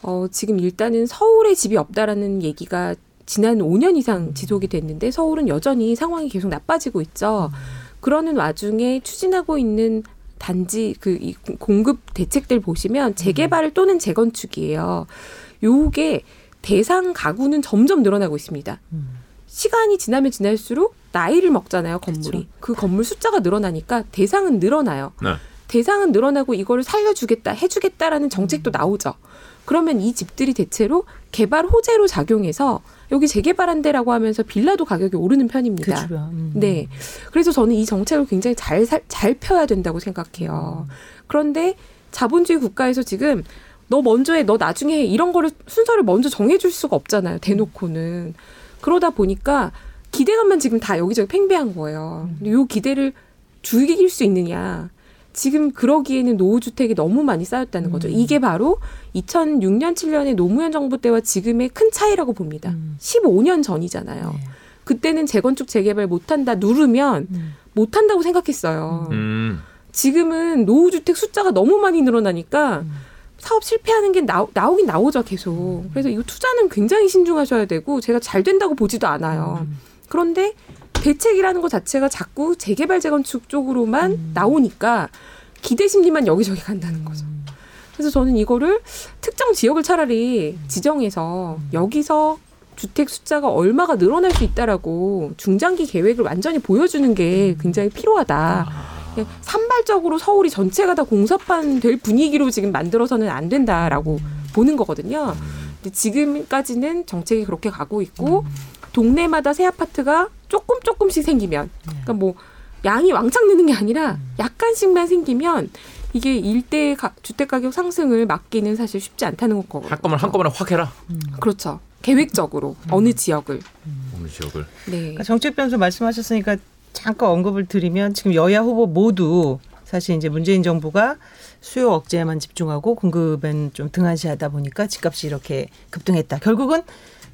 어, 지금 일단은 서울에 집이 없다라는 얘기가 지난 5년 이상 지속이 됐는데 서울은 여전히 상황이 계속 나빠지고 있죠. 그러는 와중에 추진하고 있는 단지 그 이 공급 대책들 보시면 재개발 또는 재건축이에요. 요게 대상 가구는 점점 늘어나고 있습니다. 시간이 지나면 지날수록 나이를 먹잖아요, 건물이. 그렇죠. 그 건물 숫자가 늘어나니까 대상은 늘어나요. 네. 대상은 늘어나고 이거를 살려주겠다, 해주겠다라는 정책도 나오죠. 그러면 이 집들이 대체로 개발 호재로 작용해서 여기 재개발한대라고 하면서 빌라도 가격이 오르는 그 편입니다. 음. 네. 그래서 저는 이 정책을 굉장히 잘, 살- 잘 펴야 된다고 생각해요. 그런데 자본주의 국가에서 지금 너 먼저 해, 너 나중에 해, 이런 거를 순서를 먼저 정해줄 수가 없잖아요. 대놓고는. 그러다 보니까 기대감만 지금 다 여기저기 팽배한 거예요. 근데 요 기대를 죽일 수 있느냐. 지금 그러기에는 노후주택이 너무 많이 쌓였다는 거죠. 이게 바로 2006년, 7년의 노무현 정부 때와 지금의 큰 차이라고 봅니다. 음. 15년 전이잖아요. 네. 그때는 재건축 재개발 못한다 누르면 음. 못한다고 생각했어요. 음. 지금은 노후주택 숫자가 너무 많이 늘어나니까 음. 사업 실패하는 게 나오, 나오긴 나오죠 계속. 그래서 이거 투자는 굉장히 신중하셔야 되고 제가 잘 된다고 보지도 않아요. 음. 그런데 대책이라는 것 자체가 자꾸 재개발 재건축 쪽으로만 음. 나오니까 기대 심리만 여기저기 간다는 거죠. 그래서 저는 이거를 특정 지역을 차라리 지정해서 여기서 주택 숫자가 얼마가 늘어날 수 있다라고 중장기 계획을 완전히 보여주는 게 굉장히 필요하다. 예, 산발적으로 서울이 전체가 다 공사판 될 분위기로 지금 만들어서는 안 된다라고 보는 거거든요. 근데 지금까지는 정책이 그렇게 가고 있고 동네마다 새 아파트가 조금 조금씩 생기면 그러니까 뭐 양이 왕창 느는 게 아니라 약간씩만 생기면 이게 일대 가, 주택 가격 상승을 막기는 사실 쉽지 않다는 거거든요. 한꺼번에 한꺼번에 확 해라. 그렇죠. 계획적으로 어느 지역을. 어느 지역을. 네. 그러니까 정책 변수 말씀하셨으니까 잠깐 언급을 드리면 지금 여야 후보 모두 사실 이제 문재인 정부가 수요 억제에만 집중하고 공급엔 좀 등한시하다 보니까 집값이 이렇게 급등했다. 결국은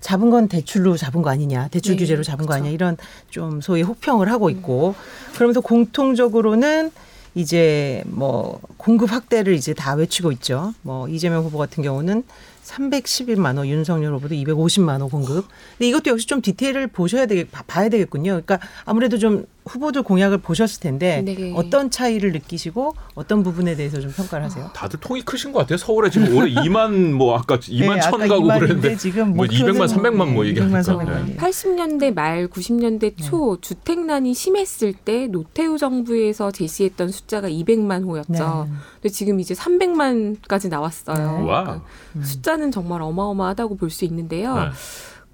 잡은 건 대출로 잡은 거 아니냐, 대출 네, 규제로 잡은 거 그렇죠. 아니냐 이런 좀 소위 혹평을 하고 있고 그러면서 공통적으로는 이제 뭐 공급 확대를 이제 다 외치고 있죠. 뭐 이재명 후보 같은 경우는 311만 호, 윤석열 후보도 250만 호 공급. 근데 이것도 역시 좀 디테일을 보셔야 봐- 봐야 되겠군요. 그러니까 아무래도 좀 후보들 공약을 보셨을 텐데 네. 어떤 차이를 느끼시고 어떤 부분에 대해서 좀 평가를 하세요? 다들 통이 크신 것 같아요. 서울에 지금 올해 2만 뭐 아까 2만 네, 천 아까 가고 2만인데 그랬는데 지금 뭐 목표는 200만 300만 뭐 네, 얘기하니까. 200만 300만. 네. 80년대 말 90년대 초 주택난이 심했을 때 노태우 정부에서 제시했던 숫자가 200만 호였죠. 네. 근데 지금 이제 300만까지 나왔어요. 네. 와. 그러니까 숫자는 정말 어마어마하다고 볼 수 있는데요.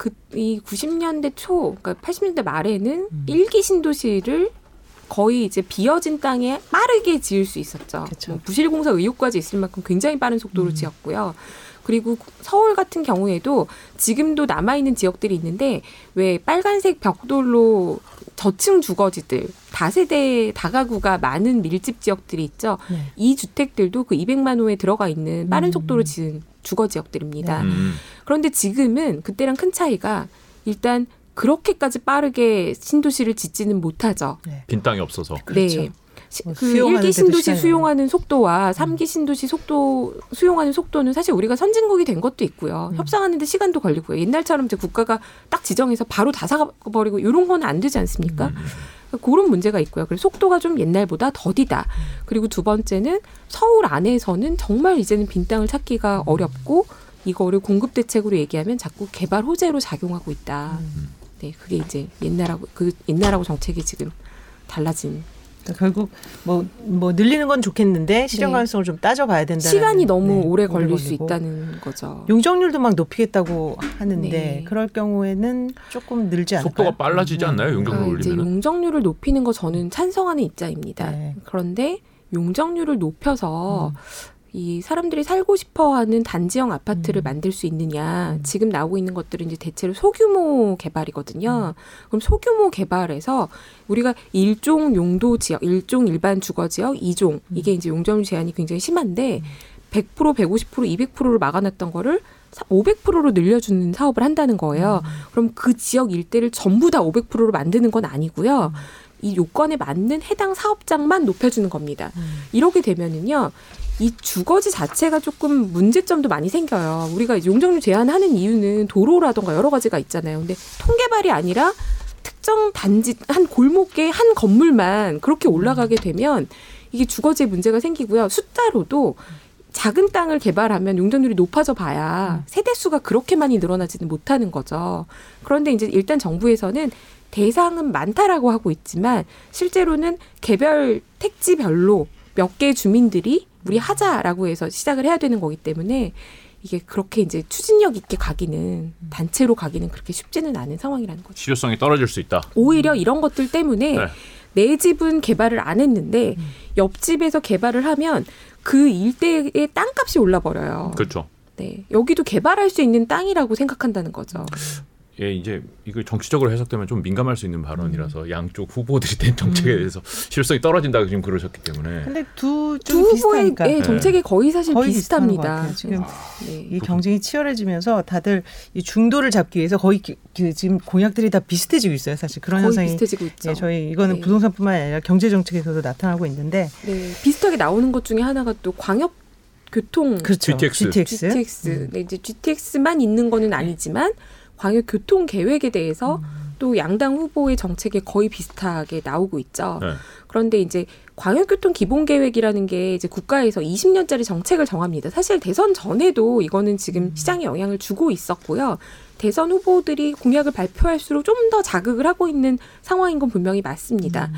네. 그이 90년대 초, 그러니까 80년대 말에는 음. 일기 신도시를 거의 이제 비어진 땅에 빠르게 지을 수 있었죠. 뭐 부실공사 의혹까지 있을 만큼 굉장히 빠른 속도로 음. 지었고요. 그리고 서울 같은 경우에도 지금도 남아있는 지역들이 있는데 왜 빨간색 벽돌로 저층 주거지들 다세대 다가구가 많은 밀집 지역들이 있죠. 네. 이 주택들도 그 200만 호에 들어가 있는 빠른 음. 속도로 지은 주거 지역들입니다. 네. 음. 그런데 지금은 그때랑 큰 차이가 일단 그렇게까지 빠르게 신도시를 짓지는 못하죠. 네. 빈 땅이 없어서. 그렇죠. 네. 시- 뭐그 수용하는 일기 데도 신도시 시간이 음. 수용하는 속도와 삼기 신도시 속도 수용하는 속도는 사실 우리가 선진국이 된 것도 있고요. 음. 협상하는데 시간도 걸리고요. 옛날처럼 이제 국가가 딱 지정해서 바로 다 사버리고 이런 건 안 되지 않습니까? 음. 그런 문제가 있고요. 그래서 속도가 좀 옛날보다 더디다. 그리고 두 번째는 서울 안에서는 정말 이제는 빈 땅을 찾기가 어렵고 이거를 공급 대책으로 얘기하면 자꾸 개발 호재로 작용하고 있다. 음. 네, 그게 이제 옛날하고 그 옛날하고 정책이 지금 달라진 그러니까 결국 뭐 뭐 늘리는 건 좋겠는데 실현 네. 가능성을 좀 따져봐야 된다. 시간이 너무 오래 걸릴 수 있다는 거죠. 용적률도 막 높이겠다고 하는데 네. 그럴 경우에는 조금 늘지 않을까요? 속도가 빨라지지 않나요? 용적률 이제 올리면. 용적률을 높이는 거 저는 찬성하는 입장입니다. 네. 그런데 용적률을 높여서 음. 이 사람들이 살고 싶어 하는 단지형 아파트를 음. 만들 수 있느냐. 음. 지금 나오고 있는 것들은 이제 대체로 소규모 개발이거든요. 그럼 소규모 개발에서 우리가 일종 용도 지역, 일종 일반 주거 지역, 이종 이게 이제 용적률 제한이 굉장히 심한데 100%, 150%, 200%를 막아놨던 거를 500%로 늘려주는 사업을 한다는 거예요. 그럼 그 지역 일대를 전부 다 500%로 만드는 건 아니고요. 이 요건에 맞는 해당 사업장만 높여주는 겁니다. 음. 이렇게 되면은요. 이 주거지 자체가 조금 문제점도 많이 생겨요. 우리가 용적률 제한하는 이유는 도로라던가 여러 가지가 있잖아요. 근데 통개발이 아니라 특정 단지 한 골목에 한 건물만 그렇게 올라가게 되면 이게 주거지에 문제가 생기고요. 숫자로도 작은 땅을 개발하면 용적률이 높아져 봐야 세대 수가 그렇게 많이 늘어나지는 못하는 거죠. 그런데 이제 일단 정부에서는 대상은 많다라고 하고 있지만 실제로는 개별 택지별로 몇 개 주민들이 우리 하자라고 해서 시작을 해야 되는 거기 때문에 이게 그렇게 이제 추진력 있게 가기는 단체로 가기는 그렇게 쉽지는 않은 상황이라는 거죠. 실효성이 떨어질 수 있다. 오히려 이런 것들 때문에 네. 내 집은 개발을 안 했는데 음. 옆집에서 개발을 하면 그 일대의 땅값이 올라 버려요. 그렇죠. 네. 여기도 개발할 수 있는 땅이라고 생각한다는 거죠. 예, 이제 이거 정치적으로 해석되면 좀 민감할 수 있는 발언이라서 음. 양쪽 후보들이 된 정책에 대해서 실효성이 떨어진다고 지금 그러셨기 때문에 근데 두, 두좀 후보의 예, 정책이 거의 사실 거의 비슷한 것 비슷합니다. 같아요. 지금 네. 이 경쟁이 치열해지면서 다들 이 중도를 잡기 위해서 거의 기- 그 지금 공약들이 다 비슷해지고 있어요. 사실 그런 거의 현상이 비슷해지고 있죠. 예, 저희 이거는 네. 부동산뿐만 아니라 경제 정책에서도 나타나고 있는데 네. 비슷하게 나오는 것 중에 하나가 또 광역 교통 그렇죠. GTX. GTX. GTX. 음. 네, 이제 GTX만 있는 거는 아니지만 광역 교통 계획에 대해서 음. 또 양당 후보의 정책에 거의 비슷하게 나오고 있죠. 네. 그런데 이제 광역교통 기본 계획이라는 게 이제 국가에서 20년짜리 정책을 정합니다. 사실 대선 전에도 이거는 지금 시장에 영향을 주고 있었고요. 대선 후보들이 공약을 발표할수록 좀 더 자극을 하고 있는 상황인 건 분명히 맞습니다.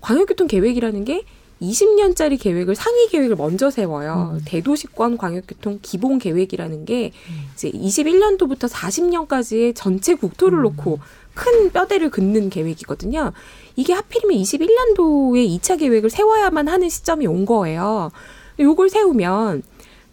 광역교통 계획이라는 게 20년짜리 계획을 상위 계획을 먼저 세워요. 음. 대도시권 광역교통 기본 계획이라는 게 이제 21년도부터 40년까지의 전체 국토를 놓고 큰 뼈대를 긋는 계획이거든요. 이게 하필이면 21년도에 2차 계획을 세워야만 하는 시점이 온 거예요. 요걸 세우면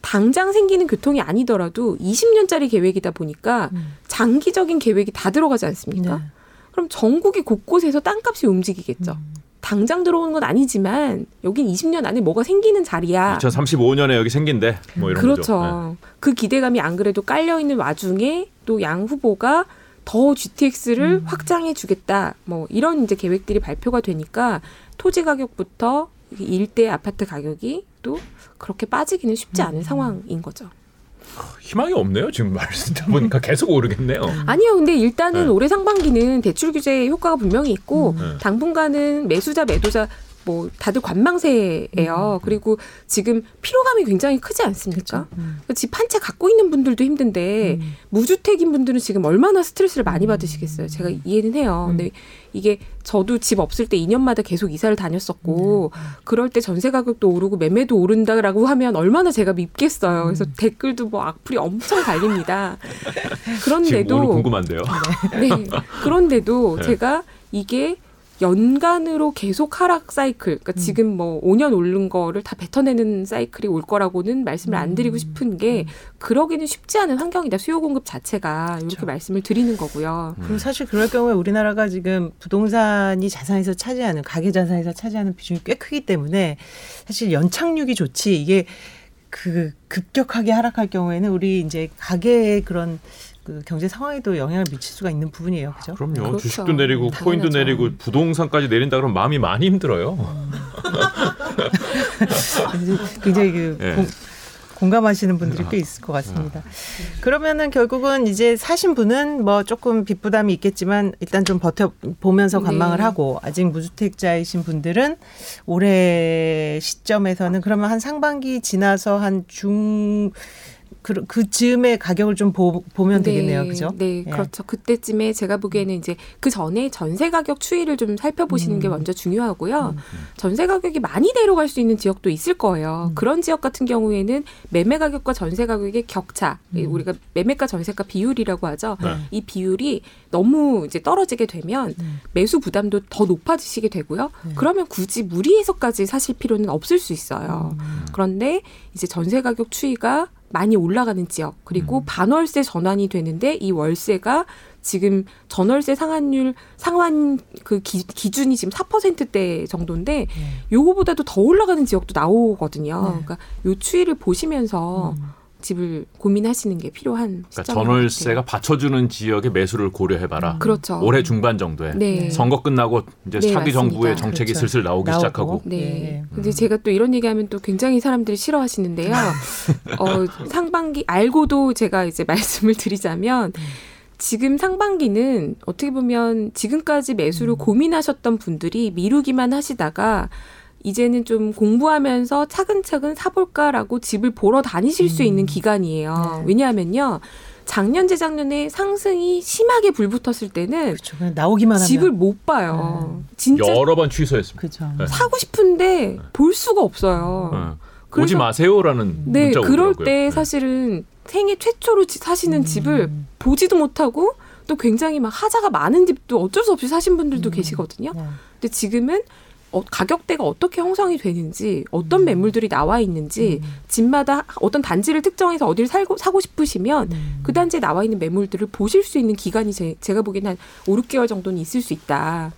당장 생기는 교통이 아니더라도 20년짜리 계획이다 보니까 음. 장기적인 계획이 다 들어가지 않습니까? 네. 그럼 전국이 곳곳에서 땅값이 움직이겠죠. 음. 당장 들어오는 건 아니지만 여긴 20년 안에 뭐가 생기는 자리야. 2035년에 여기 생긴대. 뭐 이런 그렇죠. 거죠. 그 기대감이 안 그래도 깔려 있는 와중에 또 양 후보가 더 GTX를 음. 확장해 주겠다. 뭐 이런 이제 계획들이 발표가 되니까 토지 가격부터 이 일대 아파트 가격이 또 그렇게 빠지기는 쉽지 음. 않은 상황인 거죠. 네. 희망이 없네요. 지금 말씀 들어보니까 계속 오르겠네요. 아니요, 근데 일단은 네. 올해 상반기는 대출 규제 효과가 분명히 있고 네. 당분간은 매수자 매도자 뭐 다들 관망세예요. 그리고 지금 피로감이 굉장히 크지 않습니까? 음. 집 한 채 갖고 있는 분들도 힘든데 음. 무주택인 분들은 지금 얼마나 스트레스를 많이 받으시겠어요. 제가 이해는 해요. 음. 근데 이게 저도 집 없을 때 2년마다 계속 이사를 다녔었고 그럴 때 전세 가격도 오르고 매매도 오른다라고 하면 얼마나 제가 밉겠어요. 그래서 음. 댓글도 뭐 악플이 엄청 달립니다. 그런데도 궁금한데요. 네. 그런데도 네. 제가 이게 연간으로 계속 하락 사이클, 그러니까 음. 지금 뭐 5년 오른 거를 다 뱉어내는 사이클이 올 거라고는 말씀을 안 드리고 음. 싶은 게 그러기는 쉽지 않은 환경이다. 수요 공급 자체가 이렇게 그렇죠. 말씀을 드리는 거고요. 음. 그럼 사실 그럴 경우에 우리나라가 지금 부동산이 자산에서 차지하는 가계 자산에서 차지하는 비중이 꽤 크기 때문에 사실 연착륙이 좋지 이게 그 급격하게 하락할 경우에는 우리 이제 가계의 그런 그 경제 상황에도 영향을 미칠 수가 있는 부분이에요, 그죠? 그럼요. 그렇죠. 주식도 내리고 코인도 당연하죠. 내리고 부동산까지 내린다 그러면 마음이 많이 힘들어요. 굉장히 그 예. 공, 공감하시는 분들이 꽤 있을 것 같습니다. 그러면은 결국은 이제 사신 분은 뭐 조금 빚 부담이 있겠지만 일단 좀 버텨 보면서 네. 관망을 하고 아직 무주택자이신 분들은 올해 시점에서는 그러면 한 상반기 지나서 한 중 그, 그 즈음에 가격을 좀 보, 보면 되겠네요. 그죠? 네, 예. 그렇죠. 그때쯤에 제가 보기에는 이제 그 전에 전세 가격 추이를 좀 살펴보시는 게 음. 먼저 중요하고요. 음. 전세 가격이 많이 내려갈 수 있는 지역도 있을 거예요. 음. 그런 지역 같은 경우에는 매매 가격과 전세 가격의 격차, 이 음. 우리가 매매가 전세가 비율이라고 하죠. 네. 이 비율이 너무 이제 떨어지게 되면 음. 매수 부담도 더 높아지시게 되고요. 네. 그러면 굳이 무리해서까지 사실 필요는 없을 수 있어요. 음. 그런데 이제 전세 가격 추이가 많이 올라가는 지역 그리고 음. 반월세 전환이 되는데 이 월세가 지금 전월세 상한율 상환 그 기, 기준이 지금 4%대 정도인데 네. 요거보다도 더 올라가는 지역도 나오거든요. 네. 그러니까 요 추이를 보시면서 음. 집을 고민하시는 게 필요한 그러니까 전월세가. 받쳐주는 지역의 매수를 고려해봐라. 그렇죠. 올해 중반 정도에 네. 선거 끝나고 이제 네, 차기 정부의 맞습니다. 정책이 그렇죠. 슬슬 나오기 나오고. 시작하고 네. 예. 근데 제가 또 이런 얘기하면 또 굉장히 사람들이 싫어하시는데요. 어, 상반기 알고도 제가 이제 말씀을 드리자면 지금 상반기는 어떻게 보면 지금까지 매수를 고민하셨던 분들이 미루기만 하시다가 이제는 좀 공부하면서 차근차근 사볼까라고 집을 보러 다니실 수 있는 기간이에요. 네. 왜냐하면요. 작년 재작년에 상승이 심하게 불붙었을 때는 그렇죠. 그냥 나오기만 하면 집을 못 봐요. 진짜 여러 번 취소했습니다. 그죠. 네. 사고 싶은데 볼 수가 없어요. 어. 그래서- 오지 마세요라는 네, 문자 그럴 오더라고요. 때 네. 사실은 생애 최초로 지- 사시는 집을 음. 보지도 못하고 또 굉장히 막 하자가 많은 집도 어쩔 수 없이 사신 분들도 음. 계시거든요. 네. 근데 지금은 어, 가격대가 어떻게 형성이 되는지, 어떤 매물들이 나와 있는지, 음. 집마다 어떤 단지를 특정해서 어디를 살고 사고 싶으시면 음. 그 단지에 나와 있는 매물들을 보실 수 있는 기간이 제, 제가 보기에는 한 5, 6개월 정도는 있을 수 있다.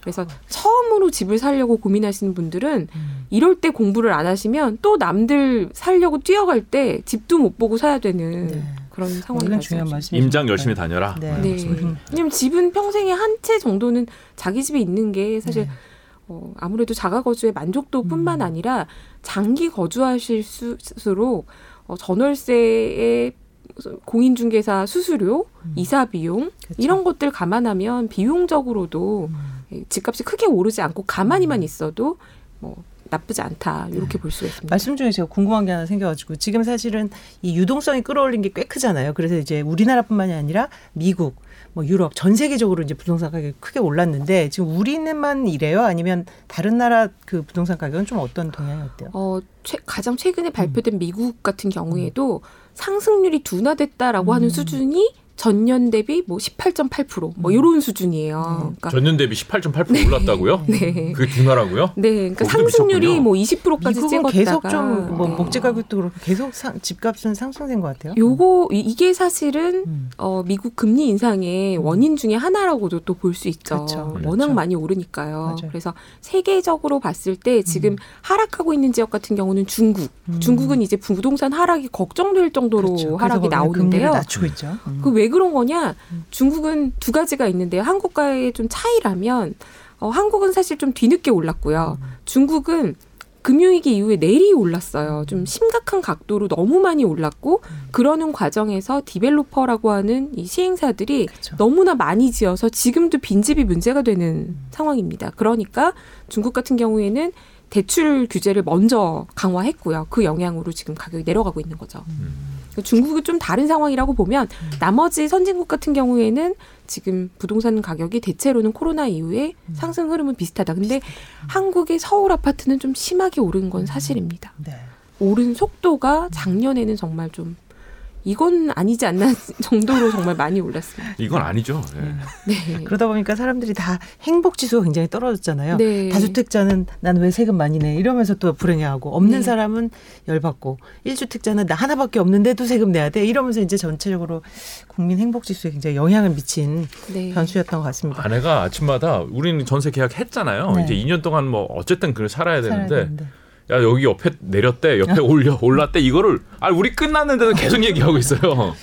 그래서 처음으로 집을 살려고 고민하시는 분들은 음. 이럴 때 공부를 안 하시면 또 남들 살려고 뛰어갈 때 집도 못 보고 사야 되는 네. 그런 상황이 중요한. 말씀이죠. 임장 열심히 다녀라. 네. 네. 음. 왜냐면 집은 평생에 한 채 정도는 자기 집에 있는 게 사실 네. 어, 아무래도 자가 거주의 만족도뿐만 음. 아니라 장기 거주하실 수록 어, 전월세의 공인중개사 수수료, 음. 이사 비용 그렇죠. 이런 것들 감안하면 비용적으로도 음. 예, 집값이 크게 오르지 않고 가만히만 있어도 뭐 나쁘지 않다 이렇게 볼 수가 있습니다. 말씀 중에 제가 궁금한 게 하나 생겨가지고 지금 사실은 이 유동성이 끌어올린 게 꽤 크잖아요. 그래서 이제 우리나라뿐만이 아니라 미국, 뭐 유럽 전 세계적으로 이제 부동산 가격이 크게 올랐는데 지금 우리는만 이래요? 아니면 다른 나라 그 부동산 가격은 좀 어떤 동향이 어때요? 어, 최, 가장 최근에 음. 발표된 미국 같은 경우에도 상승률이 둔화됐다라고 하는 음. 수준이 전년 대비 뭐 18.8%뭐 음. 이런 수준이에요. 그러니까 전년 대비 18.8% 올랐다고요? 네. 그게 둔화라고요? 네, 그러니까 상승률이 미쳤군요. 뭐 20%까지 미국은 찍었다가 계속 좀뭐 네. 목재 가격도 그렇고 계속 상, 집값은 상승된 것 같아요. 요거 이- 이게 사실은 음. 어, 미국 금리 인상의 원인 중에 하나라고도 또 볼 수 있죠. 그렇죠. 워낙 그렇죠. 많이 오르니까요. 맞아요. 그래서 세계적으로 봤을 때 지금 하락하고 있는 지역 같은 경우는 중국. 음. 중국은 이제 부동산 하락이 걱정될 정도로 그렇죠. 그래서 하락이 거기는 금리를 나오는데요. 낮추고 있죠. 음. 그왜 그런 거냐? 중국은 두 가지가 있는데요. 한국과의 좀 차이라면 어, 한국은 사실 좀 뒤늦게 올랐고요. 음. 중국은 금융위기 이후에 내리 올랐어요. 좀 심각한 각도로 너무 많이 올랐고 음. 그러는 과정에서 디벨로퍼라고 하는 이 시행사들이 그렇죠. 너무나 많이 지어서 지금도 빈집이 문제가 되는 상황입니다. 그러니까 중국 같은 경우에는 대출 규제를 먼저 강화했고요. 그 영향으로 지금 가격이 내려가고 있는 거죠. 중국은 좀 다른 상황이라고 보면 나머지 선진국 같은 경우에는 지금 부동산 가격이 대체로는 코로나 이후에 상승 흐름은 비슷하다. 근데 한국의 서울 아파트는 좀 심하게 오른 건 사실입니다. 네. 오른 속도가 작년에는 정말 좀 이건 아니지 않나 정도로 정말 많이 올랐습니다. 이건 아니죠. 예. 네. 그러다 보니까 사람들이 다 행복 지수가 굉장히 떨어졌잖아요. 네. 다주택자는 난 왜 세금 많이 내 이러면서 또 불행해하고 없는 네. 사람은 열받고 일주택자는 나 하나밖에 없는데도 세금 내야 돼 이러면서 이제 전체적으로 국민 행복 지수에 굉장히 영향을 미친 네. 변수였던 것 같습니다. 아내가 아침마다 우리는 전세 계약했잖아요. 네. 이제 2년 동안 뭐 어쨌든 그걸 살아야 살아야 되는데 되는데. 야 여기 옆에 내렸대 옆에 올려 올랐대 이거를 아 우리 끝났는데도 계속 얘기하고 있어요.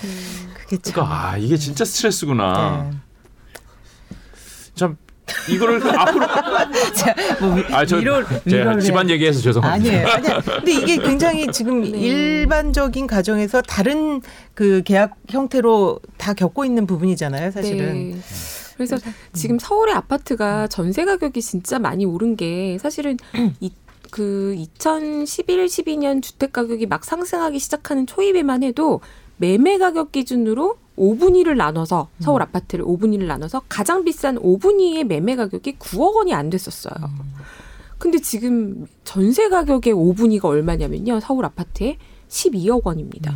그게 참. 그러니까 아 이게 진짜 스트레스구나. 네. 참 이거를 앞으로 자, 뭐 위- 아 저 위로- 제가 집안 얘기해서 죄송합니다. 아니에요. 아니야. 근데 이게 굉장히 지금 네. 일반적인 가정에서 다른 그 계약 형태로 다 겪고 있는 부분이잖아요, 사실은. 네. 그래서 지금 서울의 아파트가 전세 가격이 진짜 많이 오른 게 사실은 이, 그 2011, 12년 주택 가격이 막 상승하기 시작하는 초입에만 해도 매매 가격 기준으로 5분의 1을 나눠서 서울 아파트를 5분의 1을 나눠서 가장 비싼 5분의 2의 매매 가격이 9억 원이 안 됐었어요. 근데 지금 전세 가격의 5분위가 얼마냐면요. 서울 아파트에 12억 원입니다.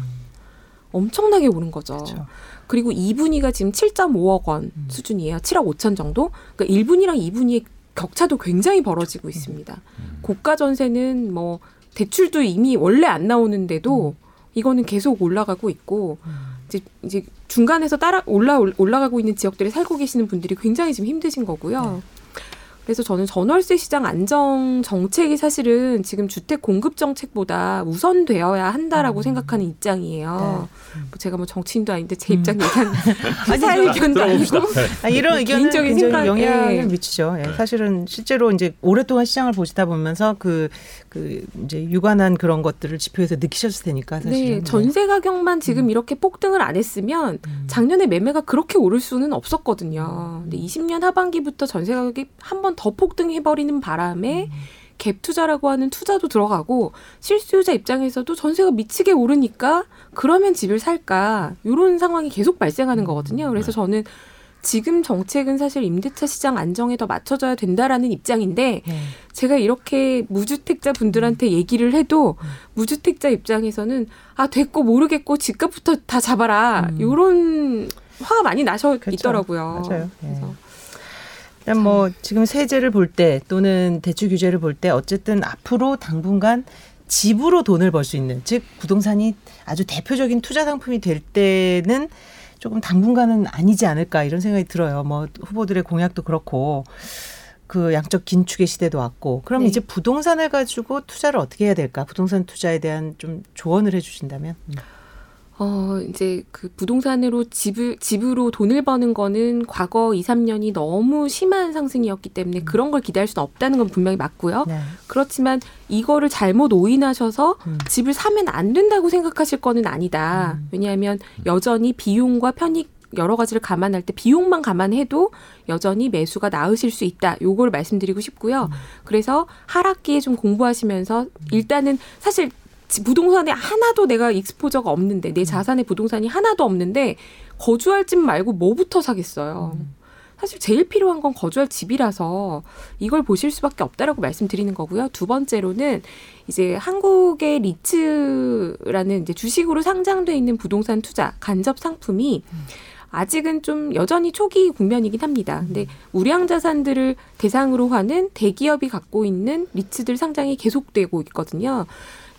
엄청나게 오른 거죠. 그렇죠. 그리고 2분위가 지금 7.5억 원 수준이에요. 7억 5천 정도. 그러니까 1분위랑 2분위의 격차도 굉장히 벌어지고 있습니다. 고가 전세는 뭐 대출도 이미 원래 안 나오는데도 이거는 계속 올라가고 있고 이제 이제 중간에서 따라 올라 올라가고 있는 지역들에 살고 계시는 분들이 굉장히 지금 힘드신 거고요. 그래서 저는 전월세 시장 안정 정책이 사실은 지금 주택 공급 정책보다 우선되어야 한다라고 생각하는 입장이에요. 뭐 제가 뭐 정치인도 아닌데 제 입장 얘기한 회사 의견도 아니고. 네. 아, 이런 뭐 의견은 개인적인 굉장히 생각, 영향을 예. 미치죠. 예. 사실은 실제로 이제 오랫동안 시장을 보시다 보면서 그, 그 이제 유관한 그런 것들을 지표에서 느끼셨을 테니까 사실은. 네, 전세 가격만 지금 이렇게 폭등을 안 했으면 작년에 매매가 그렇게 오를 수는 없었거든요. 근데 20년 하반기부터 전세 가격이 한번 더 폭등해버리는 바람에 갭 투자라고 하는 투자도 들어가고 실수요자 입장에서도 전세가 미치게 오르니까 그러면 집을 살까 이런 상황이 계속 발생하는 거거든요. 그래서 저는 지금 정책은 사실 임대차 시장 안정에 더 맞춰져야 된다라는 입장인데 네. 제가 이렇게 무주택자 분들한테 얘기를 해도 무주택자 입장에서는 아 됐고 모르겠고 집값부터 다 잡아라 음. 요런 화가 많이 나셔 그렇죠. 있더라고요. 맞아요. 예. 그래서 일단 뭐 지금 세제를 볼 때 또는 대출 규제를 볼 때 어쨌든 앞으로 당분간 집으로 돈을 벌 수 있는 즉 부동산이 아주 대표적인 투자 상품이 될 때는 조금 당분간은 아니지 않을까 이런 생각이 들어요. 뭐 후보들의 공약도 그렇고 그 양적 긴축의 시대도 왔고 그럼 네. 이제 부동산을 가지고 투자를 어떻게 해야 될까? 부동산 투자에 대한 좀 조언을 해 주신다면. 음. 어 이제 그 부동산으로 집을 집으로 돈을 버는 거는 과거 2, 3년이 너무 심한 상승이었기 때문에 그런 걸 기대할 수는 없다는 건 분명히 맞고요. 네. 그렇지만 이거를 잘못 오인하셔서 음. 집을 사면 안 된다고 생각하실 거는 아니다. 음. 왜냐하면 여전히 비용과 편익 여러 가지를 감안할 때 비용만 감안해도 여전히 매수가 나으실 수 있다. 요걸 말씀드리고 싶고요. 그래서 하락기에 좀 공부하시면서 일단은 사실 지- 부동산에 하나도 내가 익스포저가 없는데 내 자산에 부동산이 하나도 없는데 거주할 집 말고 뭐부터 사겠어요. 사실 제일 필요한 건 거주할 집이라서 이걸 보실 수밖에 없다라고 말씀드리는 거고요. 두 번째로는 이제 한국의 리츠라는 이제 주식으로 상장돼 있는 부동산 투자 간접 상품이 아직은 좀 여전히 초기 국면이긴 합니다. 근데 우량 자산들을 대상으로 하는 대기업이 갖고 있는 리츠들 상장이 계속되고 있거든요.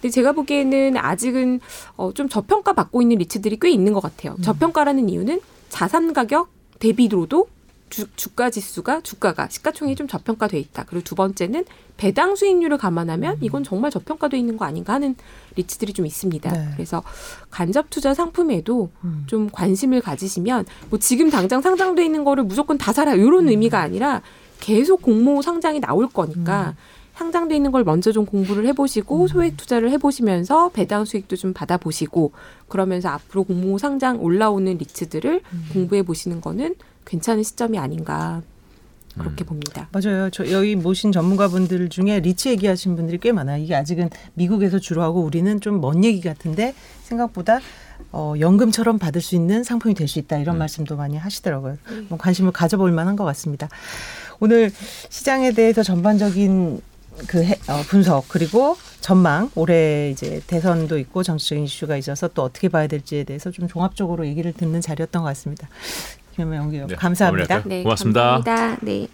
근데 제가 보기에는 아직은 어, 좀 저평가 받고 있는 리츠들이 꽤 있는 것 같아요. 저평가라는 이유는 자산 가격 대비로도 주, 주가 지수가 주가가 시가총액이 좀 저평가돼 있다. 그리고 두 번째는 배당 수익률을 감안하면 이건 정말 저평가돼 있는 거 아닌가 하는 리츠들이 좀 있습니다. 네. 그래서 간접 투자 상품에도 음. 좀 관심을 가지시면 뭐 지금 당장 상장돼 있는 거를 무조건 다 사라 이런 의미가 아니라 계속 공모 상장이 나올 거니까 상장돼 있는 걸 먼저 좀 공부를 해보시고 소액 투자를 해보시면서 배당 수익도 좀 받아보시고 그러면서 앞으로 공모 상장 올라오는 리츠들을 공부해 보시는 거는 괜찮은 시점이 아닌가 그렇게 봅니다. 맞아요. 저 여기 모신 전문가분들 중에 리츠 얘기하신 분들이 꽤 많아요. 이게 아직은 미국에서 주로 하고 우리는 좀 먼 얘기 같은데 생각보다 어, 연금처럼 받을 수 있는 상품이 될 수 있다 이런 말씀도 많이 하시더라고요. 뭐 관심을 가져볼 만한 것 같습니다. 오늘 시장에 대해서 전반적인 그 해- 어, 분석 그리고 전망 올해 이제 대선도 있고 정치적인 이슈가 있어서 또 어떻게 봐야 될지에 대해서 좀 종합적으로 얘기를 듣는 자리였던 것 같습니다. 김현명 연구위원 네, 감사합니다. 네, 고맙습니다. 감사합니다. 네.